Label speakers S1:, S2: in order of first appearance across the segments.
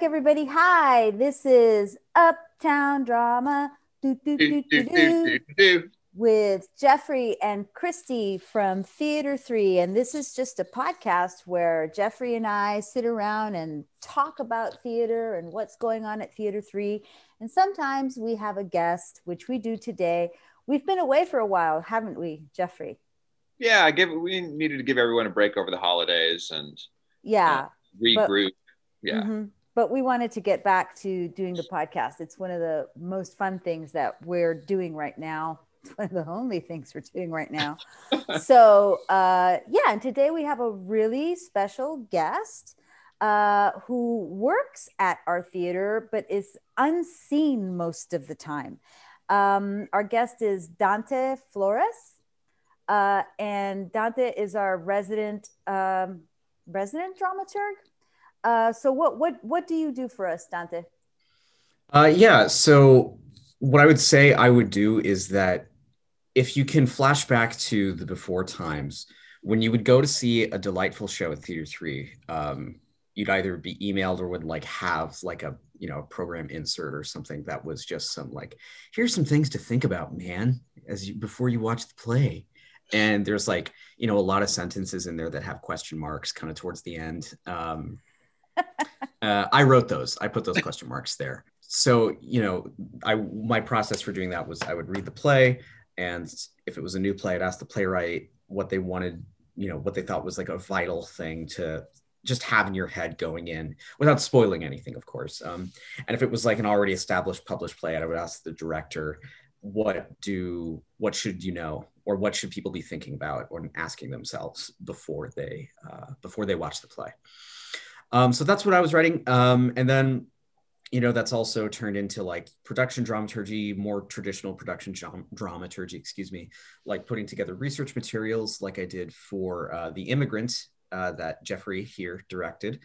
S1: back, everybody. Hi, this is Uptown Drama do, do, do, with Jeffrey and Christy from Theater 3. And this is just a podcast where Jeffrey and I sit around and talk about theater and what's going on at Theater 3. And sometimes we have a guest, which we do today. We've been away for a while, haven't we, Jeffrey?
S2: Yeah, I give we needed to give everyone a break over the holidays and
S1: yeah,
S2: uh, regroup.
S1: But,
S2: yeah.
S1: Mm-hmm but we wanted to get back to doing the podcast. It's one of the most fun things that we're doing right now. It's one of the only things we're doing right now. so, uh, yeah, and today we have a really special guest uh, who works at our theater but is unseen most of the time. Um, our guest is Dante Flores, uh, and Dante is our resident um, resident dramaturg uh, so what what what do you do for us, Dante?
S3: Uh, yeah. So what I would say I would do is that if you can flash back to the before times when you would go to see a delightful show at Theater Three, um, you'd either be emailed or would like have like a you know a program insert or something that was just some like here's some things to think about, man, as you before you watch the play. And there's like you know a lot of sentences in there that have question marks kind of towards the end. Um, uh, I wrote those. I put those question marks there. So you know, I my process for doing that was I would read the play, and if it was a new play, I'd ask the playwright what they wanted, you know, what they thought was like a vital thing to just have in your head going in without spoiling anything, of course. Um, and if it was like an already established published play, I would ask the director, what do what should you know or what should people be thinking about or asking themselves before they uh, before they watch the play um, so that's what I was writing. Um, and then, you know, that's also turned into like production dramaturgy, more traditional production dram- dramaturgy, excuse me, like putting together research materials like I did for uh, The Immigrant uh, that Jeffrey here directed.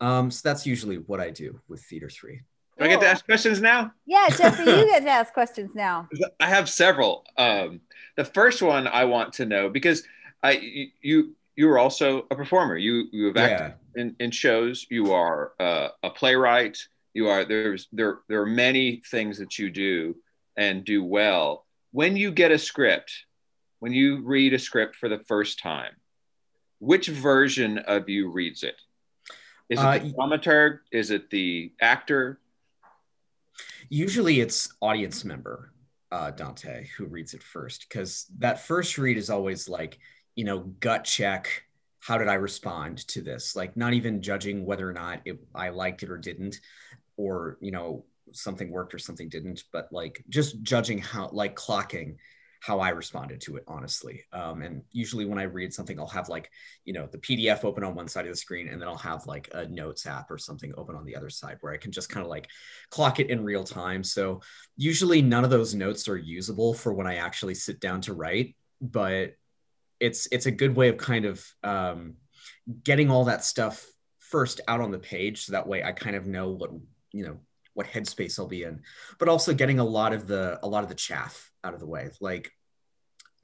S3: Um, so that's usually what I do with Theater 3.
S2: Do I get to ask questions now?
S1: Yeah, Jeffrey, you get to ask questions now.
S2: I have several. Um, the first one I want to know because I you you were also a performer. You you have acted yeah. in, in shows. You are uh, a playwright. You are there's there there are many things that you do and do well. When you get a script, when you read a script for the first time, which version of you reads it? Is it uh, the dramaturg? Is it the actor?
S3: Usually, it's audience member uh, Dante who reads it first because that first read is always like you know, gut check. How did I respond to this? Like, not even judging whether or not it, I liked it or didn't, or, you know, something worked or something didn't, but like just judging how, like, clocking how I responded to it, honestly. Um, and usually when I read something, I'll have like, you know, the PDF open on one side of the screen, and then I'll have like a notes app or something open on the other side where I can just kind of like clock it in real time. So usually none of those notes are usable for when I actually sit down to write, but it's it's a good way of kind of um, getting all that stuff first out on the page. So that way i kind of know what you know what headspace i'll be in but also getting a lot of the a lot of the chaff out of the way. Like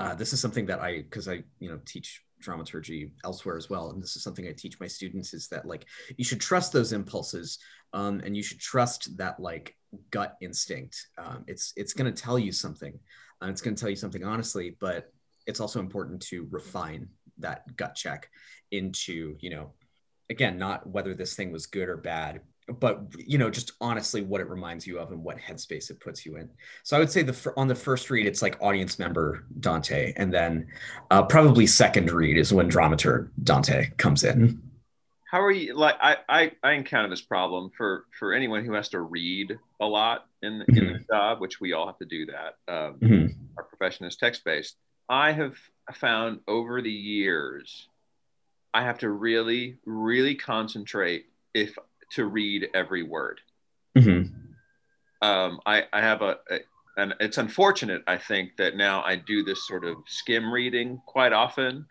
S3: uh, this is something that i because i you know teach dramaturgy elsewhere as well. And this is something i teach my students is that like you should trust those impulses um, and you should trust that like gut instinct. Um, it's it's going to tell you something. Uh, it's going to tell you something honestly but it's also important to refine that gut check into, you know, again, not whether this thing was good or bad, but you know, just honestly what it reminds you of and what headspace it puts you in. So I would say the on the first read, it's like audience member Dante, and then uh, probably second read is when dramaturg Dante comes in.
S2: How are you? Like I, I, I encounter this problem for for anyone who has to read a lot in mm-hmm. in the job, which we all have to do that. Um, mm-hmm. Our profession is text based I have found over the years, I have to really, really concentrate if to read every word. Mm-hmm. Um, I, I have a, a, and it's unfortunate, I think, that now I do this sort of skim reading quite often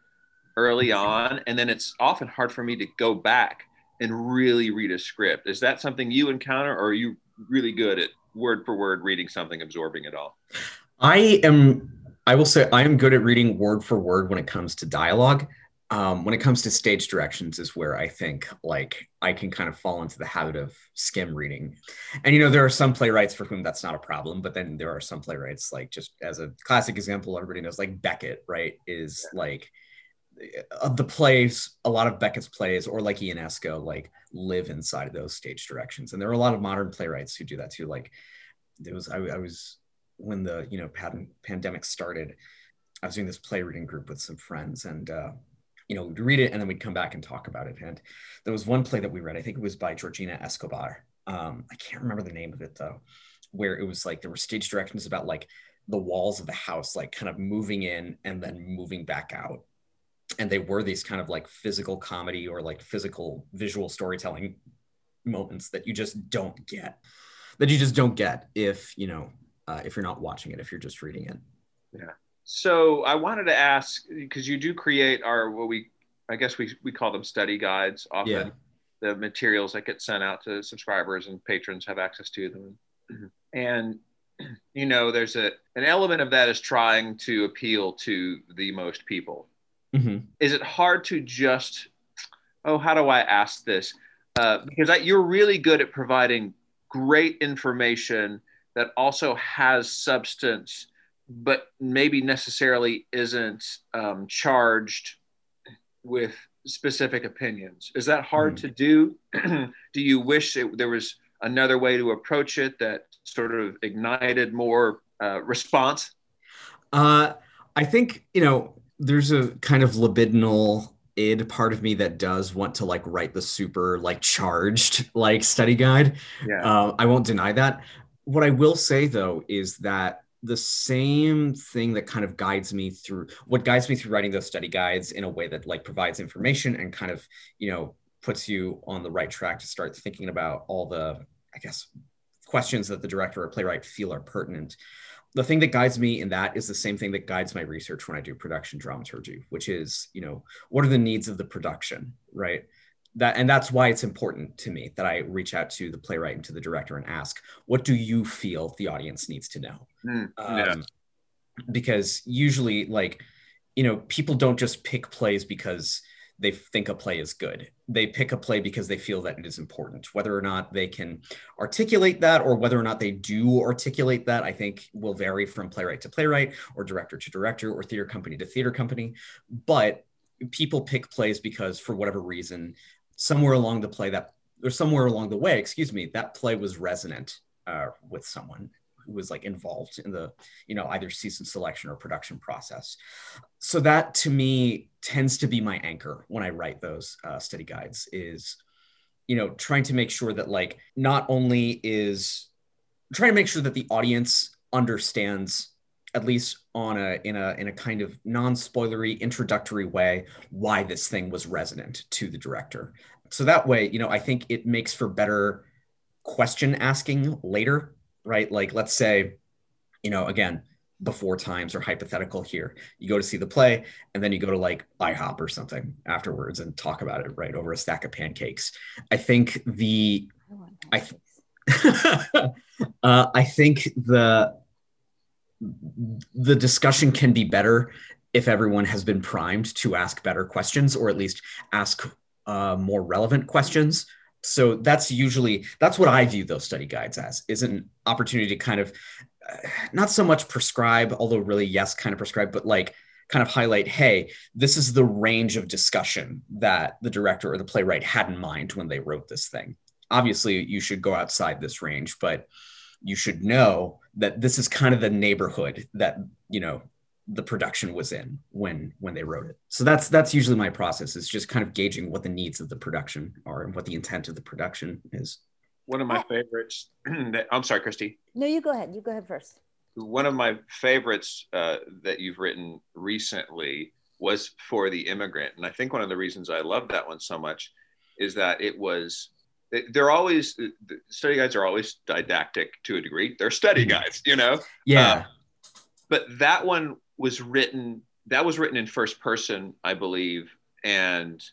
S2: early on, and then it's often hard for me to go back and really read a script. Is that something you encounter, or are you really good at word for word reading something, absorbing it all?
S3: I am I will say I am good at reading word for word when it comes to dialogue. um, when it comes to stage directions is where i think like i can kind of fall into the habit of skim reading and you know there are some playwrights for whom that's not a problem but then there are some playwrights like just as a classic example everybody knows like beckett right is yeah. like of the plays a lot of beckett's plays or like ionesco like live inside of those stage directions and there are a lot of modern playwrights who do that too like there was I, I was when the you know pan- pandemic started i was doing this play reading group with some friends and uh you know, we'd read it and then we'd come back and talk about it. And there was one play that we read, I think it was by Georgina Escobar. Um, I can't remember the name of it though, where it was like there were stage directions about like the walls of the house, like kind of moving in and then moving back out. And they were these kind of like physical comedy or like physical visual storytelling moments that you just don't get, that you just don't get if, you know, uh, if you're not watching it, if you're just reading it.
S2: Yeah. So I wanted to ask because you do create our what we I guess we we call them study guides often. Yeah. The materials that get sent out to subscribers and patrons have access to them. And you know, there's a an element of that is trying to appeal to the most people. Mm-hmm. Is it hard to just, oh, how do I ask this? Uh, because I, you're really good at providing great information that also has substance but maybe necessarily isn't um, charged with specific opinions. Is that hard mm. to do? do you wish it, there was another way to approach it that sort of ignited more uh, response?
S3: Uh, I think, you know, there's a kind of libidinal id part of me that does want to like write the super like charged like study guide. Yeah. Uh, I won't deny that. What I will say though is that the same thing that kind of guides me through what guides me through writing those study guides in a way that like provides information and kind of you know puts you on the right track to start thinking about all the i guess questions that the director or playwright feel are pertinent. The thing that guides me in that is the same thing that guides my research when i do production dramaturgy which is you know what are the needs of the production right that and that's why it's important to me that I reach out to the playwright and to the director and ask, what do you feel the audience needs to know? Mm, yeah. um, because usually, like, you know, people don't just pick plays because they think a play is good. They pick a play because they feel that it is important. Whether or not they can articulate that or whether or not they do articulate that, I think will vary from playwright to playwright or director to director or theater company to theater company. But people pick plays because for whatever reason somewhere along the play that or somewhere along the way, excuse me, that play was resonant uh, with someone who was like involved in the you know either season selection or production process. So that to me tends to be my anchor when i write those uh, study guides is you know trying to make sure that like not only is trying to make sure that the audience understands at least on a in a in a kind of non-spoilery introductory way why this thing was resonant to the director. So that way you know i think it makes for better question asking later right? Like let's say you know again before times or hypothetical here. You go to see the play and then you go to like ihop or something afterwards and talk about it right over a stack of pancakes. I think the i th- uh, i think the the discussion can be better if everyone has been primed to ask better questions or at least ask uh, more relevant questions. So that's usually that's what i view those study guides as is an opportunity to kind of uh, not so much prescribe although really yes kind of prescribe but like kind of highlight hey this is the range of discussion that the director or the playwright had in mind when they wrote this thing. Obviously you should go outside this range but you should know that this is kind of the neighborhood that you know the production was in when when they wrote it. So that's that's usually my process is just kind of gauging what the needs of the production are and what the intent of the production is.
S2: One of my favorites that, i'm sorry christy.
S1: No you go ahead. You go ahead first.
S2: One of my favorites uh, that you've written recently was for the immigrant. And i think one of the reasons i love that one so much is that it was they're always study guides are always didactic to a degree. They're study mm-hmm. guides you know?
S3: Yeah. Uh,
S2: but that one was written that was written in first person i believe and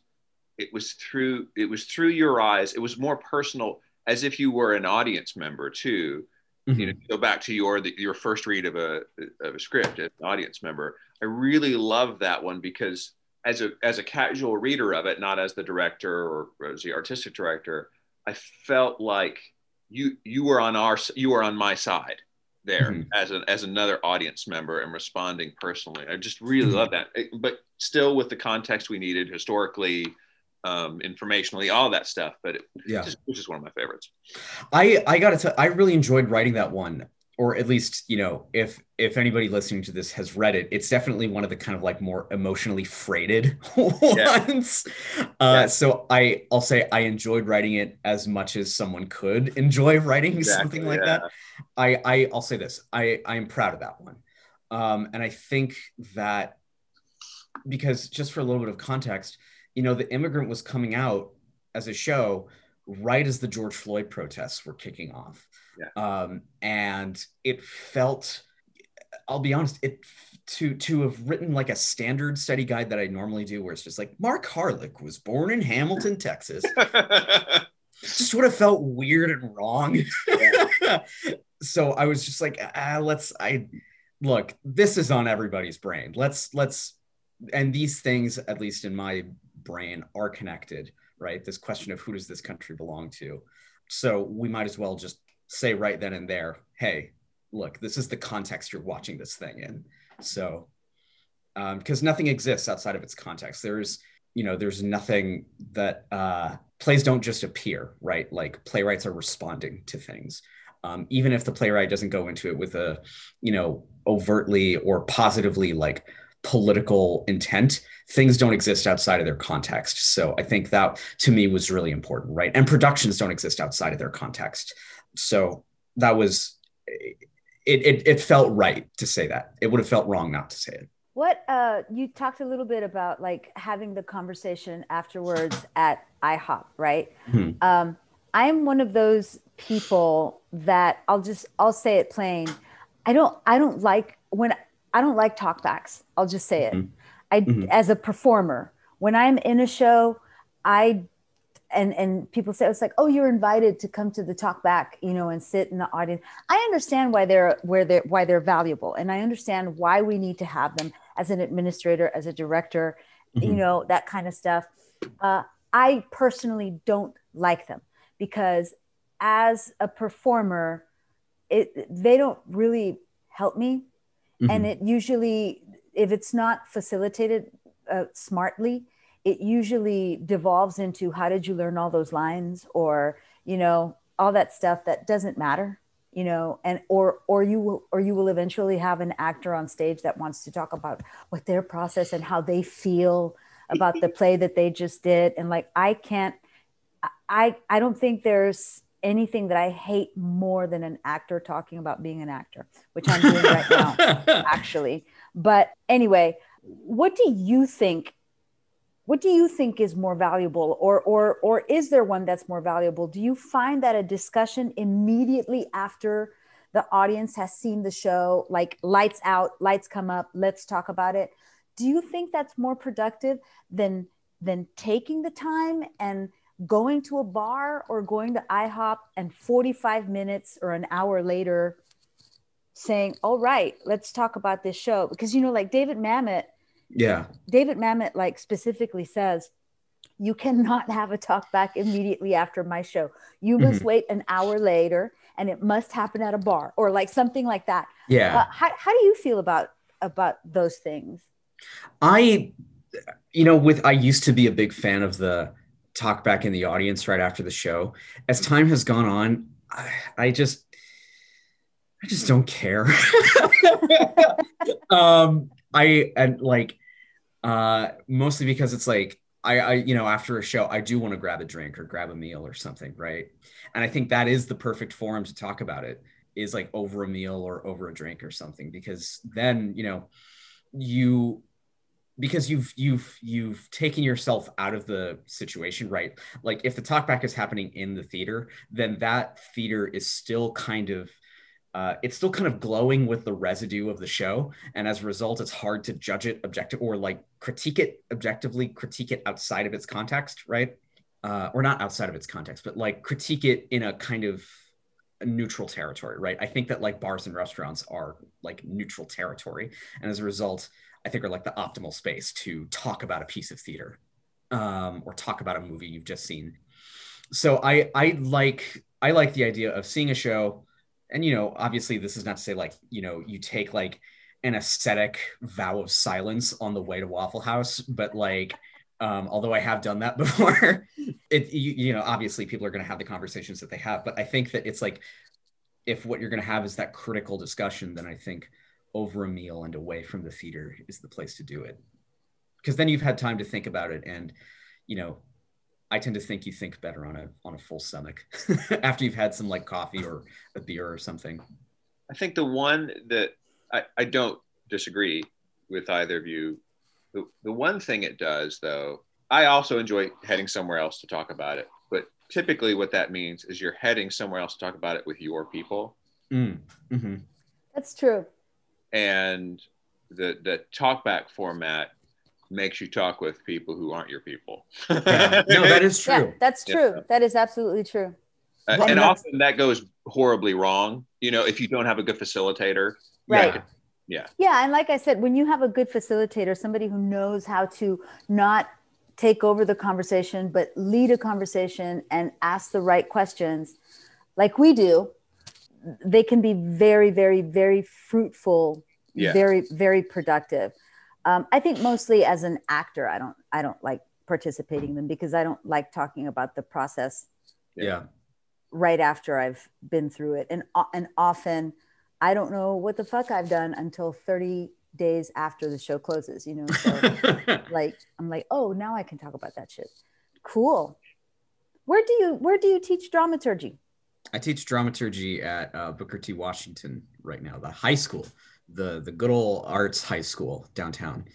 S2: it was through it was through your eyes. It was more personal as if you were an audience member too. Mm-hmm. you know go back to your the, your first read of a of a script as an audience member. I really love that one because as a as a casual reader of it, not as the director or as the artistic director, I felt like you you were on our you were on my side there mm-hmm. as an as another audience member and responding personally. I just really mm-hmm. love that, but still with the context we needed historically, um, informationally, all that stuff. But it, yeah, just, which is one of my favorites.
S3: I I gotta tell, I really enjoyed writing that one or at least you know if if anybody listening to this has read it it's definitely one of the kind of like more emotionally freighted ones yeah. Uh, yeah. so i i'll say i enjoyed writing it as much as someone could enjoy writing exactly, something like yeah. that i i i'll say this i i am proud of that one um and i think that because just for a little bit of context you know the immigrant was coming out as a show right as the george floyd protests were kicking off yeah. Um, and it felt, I'll be honest, it to to have written like a standard study guide that I normally do, where it's just like Mark Harelik was born in Hamilton, Texas. just would have felt weird and wrong. Yeah. so I was just like, ah, let's. I look. This is on everybody's brain. Let's let's. And these things, at least in my brain, are connected. Right. This question of who does this country belong to. So we might as well just say right then and there, hey, look, this is the context you're watching this thing in. So, because um, nothing exists outside of its context. There's, you know, there's nothing that uh, plays don't just appear, right? Like playwrights are responding to things. Um, even if the playwright doesn't go into it with a, you know, overtly or positively like political intent, things don't exist outside of their context. So I think that to me was really important, right? And productions don't exist outside of their context. So that was it, it, it felt right to say that. It would have felt wrong not to say it.
S1: What uh you talked a little bit about like having the conversation afterwards at ihop right? Hmm. Um i'm one of those people that i'll just i'll say it plain. I don't i don't like when i don't like talkbacks i'll just say it mm-hmm. i mm-hmm. as a performer when i'm in a show i and and people say it's like oh you're invited to come to the talk back you know and sit in the audience i understand why they're where they're why they're valuable and i understand why we need to have them as an administrator as a director mm-hmm. you know that kind of stuff uh, i personally don't like them because as a performer it they don't really help me mm-hmm. and it usually if it's not facilitated uh, smartly it usually devolves into how did you learn all those lines or you know all that stuff that doesn't matter you know and or or you will or you will eventually have an actor on stage that wants to talk about what their process and how they feel about the play that they just did and like i can't i i don't think there's anything that i hate more than an actor talking about being an actor which i'm doing right now actually. But anyway what do you think what do you think is more valuable or or or is there one that's more valuable? Do you find that a discussion immediately after the audience has seen the show like lights out lights come up let's talk about it? Do you think that's more productive than than taking the time and going to a bar or going to ihop and 45 minutes or an hour later saying all right let's talk about this show because you know like david mamet
S3: yeah.
S1: David Mamet like specifically says, you cannot have a talk back immediately after my show. You must mm-hmm. wait an hour later and it must happen at a bar or like something like that.
S3: Yeah.
S1: Uh, how, how do you feel about about those things?
S3: I you know with I used to be a big fan of the talk back in the audience right after the show. As time has gone on, I, I just I just don't care. um I and like uh mostly because it's like I, I you know after a show I do want to grab a drink or grab a meal or something, right? And I think that is the perfect forum to talk about it is like over a meal or over a drink or something because then, you know, you because you've you've you've taken yourself out of the situation right? Like if the talkback is happening in the theater then that theater is still kind of uh, it's still kind of glowing with the residue of the show. And as a result it's hard to judge it objective or like critique it objectively critique it outside of its context right? Uh, or not outside of its context but like critique it in a kind of neutral territory, right? I think that like bars and restaurants are like neutral territory, and as a result, I think are like the optimal space to talk about a piece of theater um, or talk about a movie you've just seen. So I I like I like the idea of seeing a show, and you know, obviously this is not to say like you know you take like an aesthetic vow of silence on the way to Waffle House, but like um, although I have done that before. it you, you know obviously people are going to have the conversations that they have, but I think that it's like if what you're going to have is that critical discussion, then I think over a meal and away from the theater is the place to do it because then you've had time to think about it and you know I tend to think you think better on a on a full stomach after you've had some like coffee or a beer or something.
S2: I think the one that I, I don't disagree with either of you the, the one thing it does, though, I also enjoy heading somewhere else to talk about it. But typically, what that means is you're heading somewhere else to talk about it with your people.
S3: Mm. Mm-hmm.
S1: That's true.
S2: And the the talkback format makes you talk with people who aren't your people.
S3: yeah. No, that is true. Yeah,
S1: that's true. Yeah. That is absolutely true.
S2: Uh, and often that goes horribly wrong. You know, if you don't have a good facilitator,
S1: right?
S2: yeah
S1: yeah and like i said when you have a good facilitator somebody who knows how to not take over the conversation but lead a conversation and ask the right questions like we do they can be very very very fruitful yeah. very very productive um, i think mostly as an actor i don't i don't like participating in them because i don't like talking about the process
S3: yeah
S1: right after i've been through it and and often I don't know what the fuck I've done until 30 days after the show closes, you know? So like, I'm like, oh, now I can talk about that shit. Cool. Where do you, where do you teach dramaturgy?
S3: I teach dramaturgy at uh, Booker T. Washington right now, the high school, the, the good old arts high school downtown.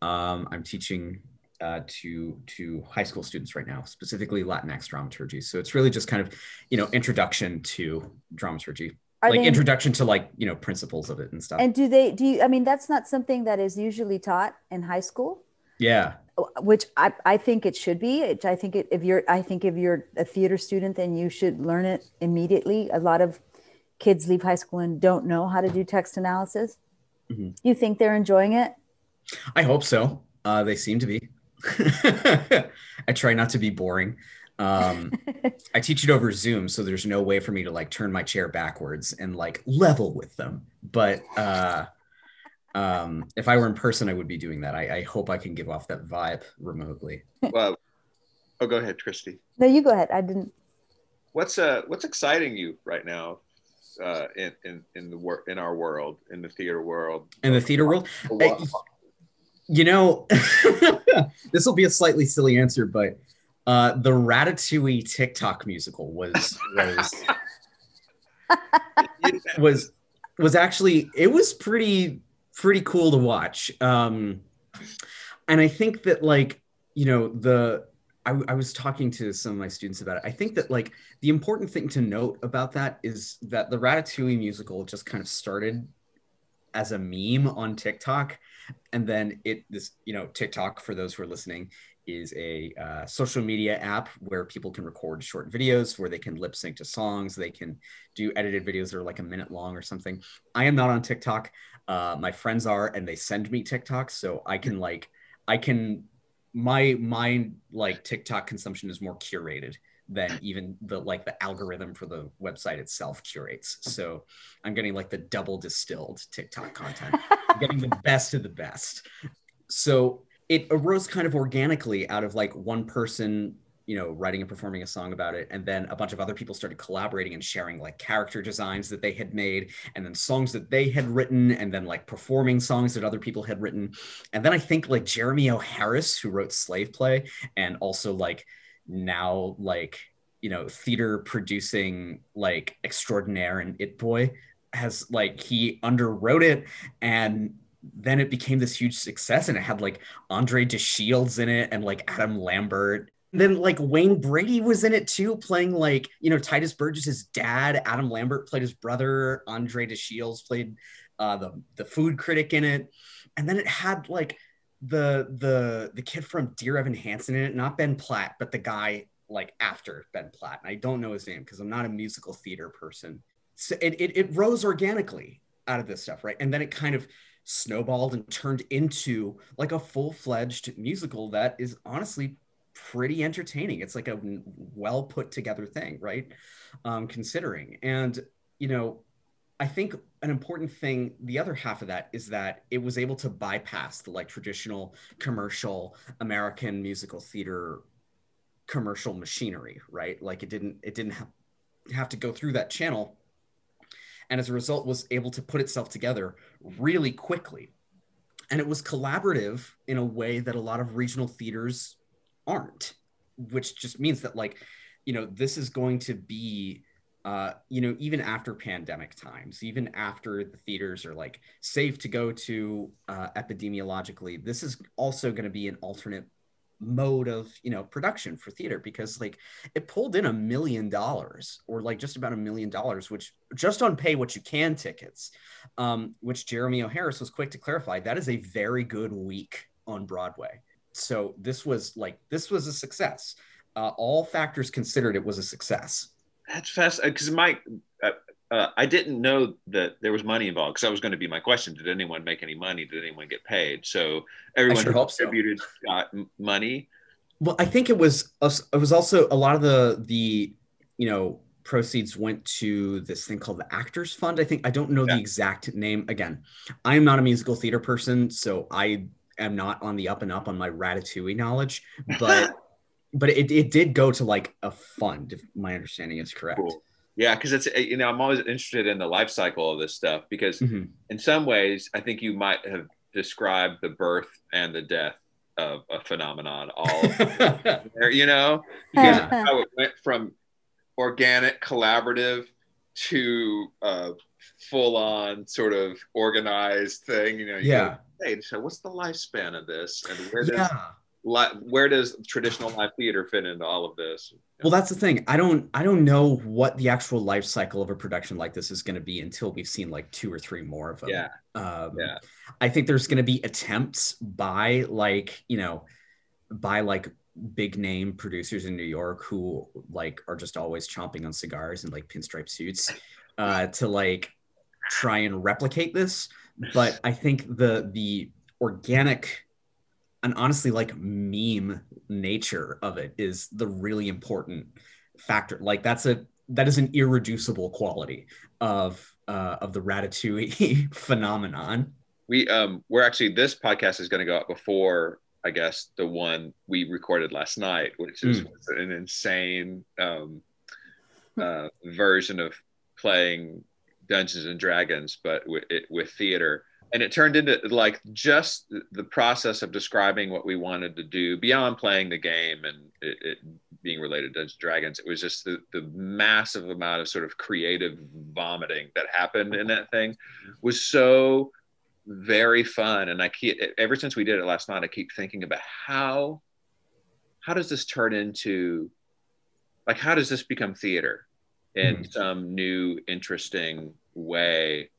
S3: Um, I'm teaching uh, to to high school students right now, specifically Latinx dramaturgy. So it's really just kind of, you know, introduction to dramaturgy. Are like they, introduction to like you know principles of it and stuff.
S1: And do they do you? I mean, that's not something that is usually taught in high school.
S3: Yeah.
S1: Which I, I think it should be. I think it, if you're I think if you're a theater student, then you should learn it immediately. A lot of kids leave high school and don't know how to do text analysis. Mm-hmm. You think they're enjoying it?
S3: I hope so. Uh, they seem to be. I try not to be boring. Um, I teach it over Zoom, so there's no way for me to like turn my chair backwards and like level with them. But uh, um, if I were in person, I would be doing that. I, I hope I can give off that vibe remotely.
S2: Well, oh, go ahead, Christy.
S1: No, you go ahead. I didn't.
S2: What's uh What's exciting you right now uh, in in in the work in our world, in the theater world,
S3: in the theater world? I, you know, this will be a slightly silly answer, but uh, the Ratatouille TikTok musical was was was was actually it was pretty pretty cool to watch. Um, and I think that like you know the I, I, was talking to some of my students about it. I think that like the important thing to note about that is that the Ratatouille musical just kind of started as a meme on TikTok, and then it this you know TikTok for those who are listening is a uh, social media app where people can record short videos where they can lip sync to songs they can do edited videos that are like a minute long or something. I am not on tiktok uh, my friends are and they send me tiktok so i can like i can my my like tiktok consumption is more curated than even the like the algorithm for the website itself curates. So i'm getting like the double distilled tiktok content. I'm getting the best of the best. So it arose kind of organically out of like one person you know writing and performing a song about it and then a bunch of other people started collaborating and sharing like character designs that they had made and then songs that they had written and then like performing songs that other people had written. And then i think like Jeremy O. Harris who wrote slave play and also like now like you know theater producing like extraordinaire and it boy has like he underwrote it and then it became this huge success and it had like Andre de Shields in it and like Adam Lambert. then like Wayne Brady was in it too, playing like, you know, Tituss Burgess's dad. Adam Lambert played his brother. Andre de Shields played uh, the, the food critic in it. And then it had like the the the kid from Dear Evan Hansen in it, not Ben Platt, but the guy like after Ben Platt. And I don't know his name because I'm not a musical theater person. so it, it, it rose organically out of this stuff, right? And then it kind of snowballed and turned into like a full-fledged musical that is honestly pretty entertaining. It's like a well put together thing, right? Um, considering. And, you know, I think an important thing, the other half of that is that it was able to bypass the like traditional commercial American musical theater commercial machinery, right? Like it didn't, it didn't have, have to go through that channel. And as a result, was able to put itself together really quickly. And it was collaborative in a way that a lot of regional theaters aren't, which just means that like, you know, this is going to be uh, you know, even after pandemic times, even after the theaters are like safe to go to uh, epidemiologically, this is also going to be an alternate mode of you know production for theater because like it pulled in a million dollars or like just about a million dollars which just on pay what you can tickets um, which Jeremy O. Harris was quick to clarify that is a very good week on broadway. So this was like this was a success. Uh, all factors considered it was a success.
S2: That's fast because my uh, uh, I didn't know that there was money involved because that was going to be my question. Did anyone make any money? Did anyone get paid? So everyone sure who contributed so. got money.
S3: Well, I think it was it was also a lot of the the you know proceeds went to this thing called the Actors Fund. I think I don't know yeah. the exact name. Again, I am not a musical theater person, so I am not on the up and up on my Ratatouille knowledge, but but it, it did go to like a fund if my understanding is correct cool.
S2: Yeah because it's you know i'm always interested in the life cycle of this stuff because mm-hmm. in some ways i think you might have described the birth and the death of a phenomenon all there, you know? Because yeah. how it went from organic collaborative to a full on sort of organized thing you know you
S3: yeah.
S2: Go, hey so what's the lifespan of this? And where does yeah. where does traditional live theater fit into all of this
S3: well that's the thing. I don't i don't know what the actual life cycle of a production like this is going to be until we've seen like two or three more of them.
S2: Yeah. Um, yeah.
S3: I think there's going to be attempts by like you know by like big name producers in new york who like are just always chomping on cigars and like pinstripe suits uh to like try and replicate this. But i think the the organic and honestly like meme nature of it is the really important factor. Like that's a that is an irreducible quality of uh, of the ratatouille phenomenon.
S2: We um we're actually this podcast is going to go up before i guess the one we recorded last night which is mm. an insane um uh, version of playing dungeons and dragons but with, it, with theater and it turned into like just the process of describing what we wanted to do beyond playing the game and it, it being related to Dungeons Dragons. It was just the, the massive amount of sort of creative vomiting that happened in that thing was so very fun. And I keep ever since we did it last night, I keep thinking about how how does this turn into like how does this become theater in mm-hmm. some new interesting way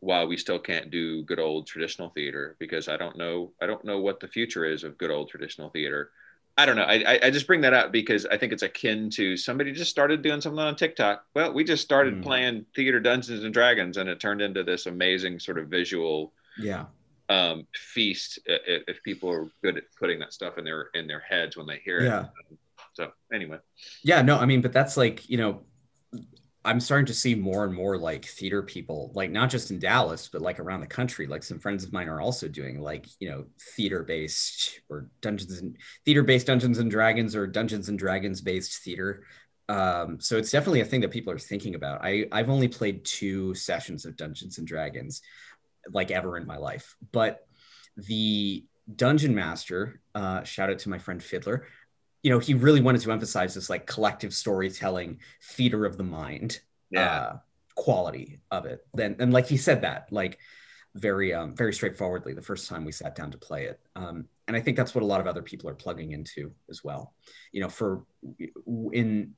S2: while we still can't do good old traditional theater because I don't know I don't know what the future is of good old traditional theater. I don't know. I, I just bring that up because I think it's akin to somebody just started doing something on TikTok. Well, we just started mm. playing theater Dungeons and Dragons, and it turned into this amazing sort of visual
S3: yeah
S2: um, feast. If, if people are good at putting that stuff in their in their heads when they hear
S3: yeah. it.
S2: So anyway.
S3: Yeah. No. I mean, but that's like you know I'm starting to see more and more like theater people, like not just in Dallas, but like around the country. Like some friends of mine are also doing like, you know, theater based or Dungeons and theater based Dungeons and Dragons or Dungeons and Dragons based theater. Um, so it's definitely a thing that people are thinking about. I, I've only played two sessions of Dungeons and Dragons like ever in my life, but the dungeon master, uh, shout out to my friend Fiddler, you know, he really wanted to emphasize this like collective storytelling, theater of the mind,
S2: yeah. Uh,
S3: quality of it. Then, and like he said that, like very, um, very straightforwardly the first time we sat down to play it. Um, and I think that's what a lot of other people are plugging into as well. You know, for in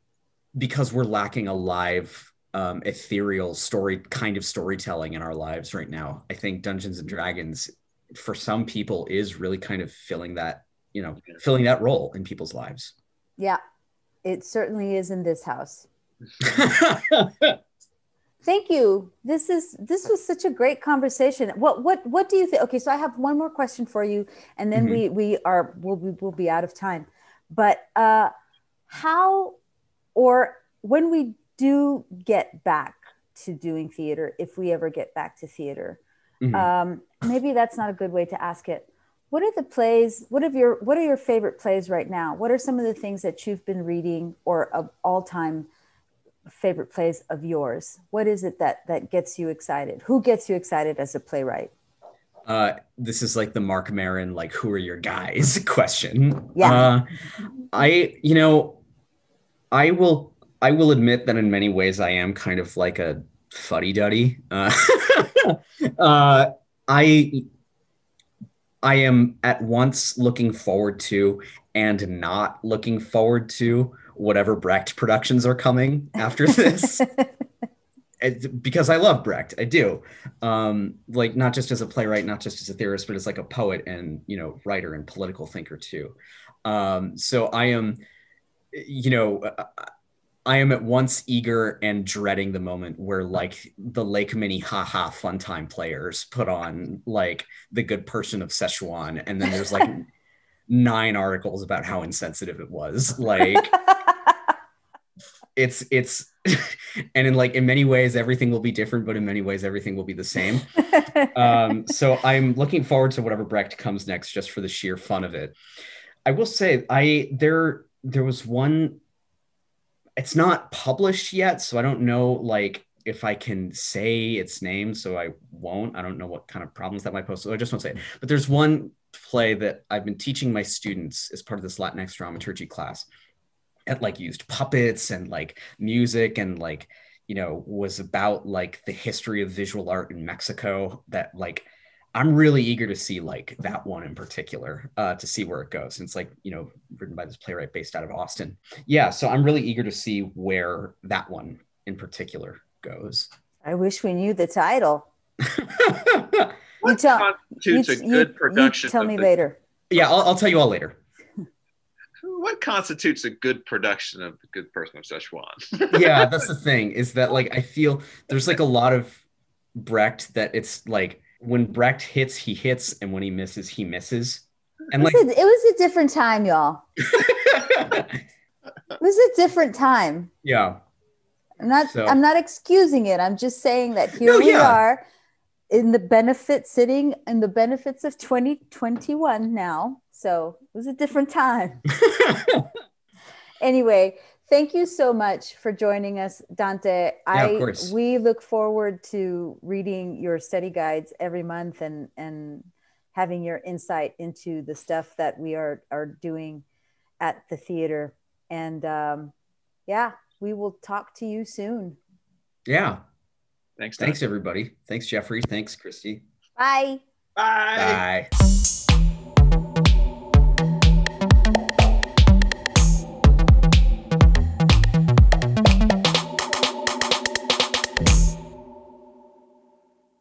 S3: because we're lacking a live um, ethereal story kind of storytelling in our lives right now. I think Dungeons and Dragons for some people is really kind of filling that you know filling that role in people's lives
S1: yeah it certainly is in this house thank you. This is this was such a great conversation. What what what do you think? Okay, so I have one more question for you, and then mm-hmm. we we are we'll be, we'll be out of time. But uh, how or when we do get back to doing theater, if we ever get back to theater, mm-hmm. um, maybe that's not a good way to ask it. What are the plays? What are your What are your favorite plays right now? What are some of the things that you've been reading or of all time? favorite plays of yours what is it that that gets you excited who gets you excited as a playwright
S3: uh, this is like the Marc Maron, like, who are your guys question. Yeah. Uh, I, you know, I will, I will admit that in many ways I am kind of like a fuddy duddy. Uh, uh, I, I am at once looking forward to and not looking forward to whatever Brecht productions are coming after this. because I love Brecht, I do. Um, like not just as a playwright, not just as a theorist, but as like a poet and you know writer and political thinker too. Um, so I am, you know, I am at once eager and dreading the moment where like the Lake Mini haha fun time players put on like the good person of Szechuan, and then there's like nine articles about how insensitive it was, like it's it's and in like in many ways everything will be different but in many ways everything will be the same. Um, so i'm looking forward to whatever brecht comes next just for the sheer fun of it. I will say i there there was one it's not published yet so i don't know like if i can say its name so i won't. I don't know what kind of problems that might pose so i just won't say it. But there's one play that i've been teaching my students as part of this latinx dramaturgy class and like used puppets and like music and like you know was about like the history of visual art in Mexico that like I'm really eager to see like that one in particular uh, to see where it goes. And it's like you know written by this playwright based out of Austin. Yeah, so I'm really eager to see where that one in particular goes.
S1: I wish we knew the title.
S2: you tell, constitutes you, a good you, production?
S1: You tell me the, later.
S3: Yeah, I'll, I'll tell you all later
S2: what constitutes a good production of the good person of Szechuan?
S3: yeah, that's the thing is that like I feel there's like a lot of Brecht that it's like when Brecht hits, he hits, and when he misses, he misses.
S1: And like it was a, it was a different time, y'all. it was a different time.
S3: Yeah.
S1: I'm not so. I'm not excusing it. I'm just saying that here no, we yeah. are in the benefit sitting in the benefits of 2021 now so it was a different time. anyway, thank you so much for joining us, Dante.
S3: Yeah, I of course.
S1: we look forward to reading your study guides every month and and having your insight into the stuff that we are are doing at the theater. And um, yeah, we will talk to you soon.
S3: Yeah.
S2: Thanks.
S3: Thanks, everybody. Thanks, Jeffrey. Thanks, Christy.
S1: Bye.
S2: Bye.
S3: Bye.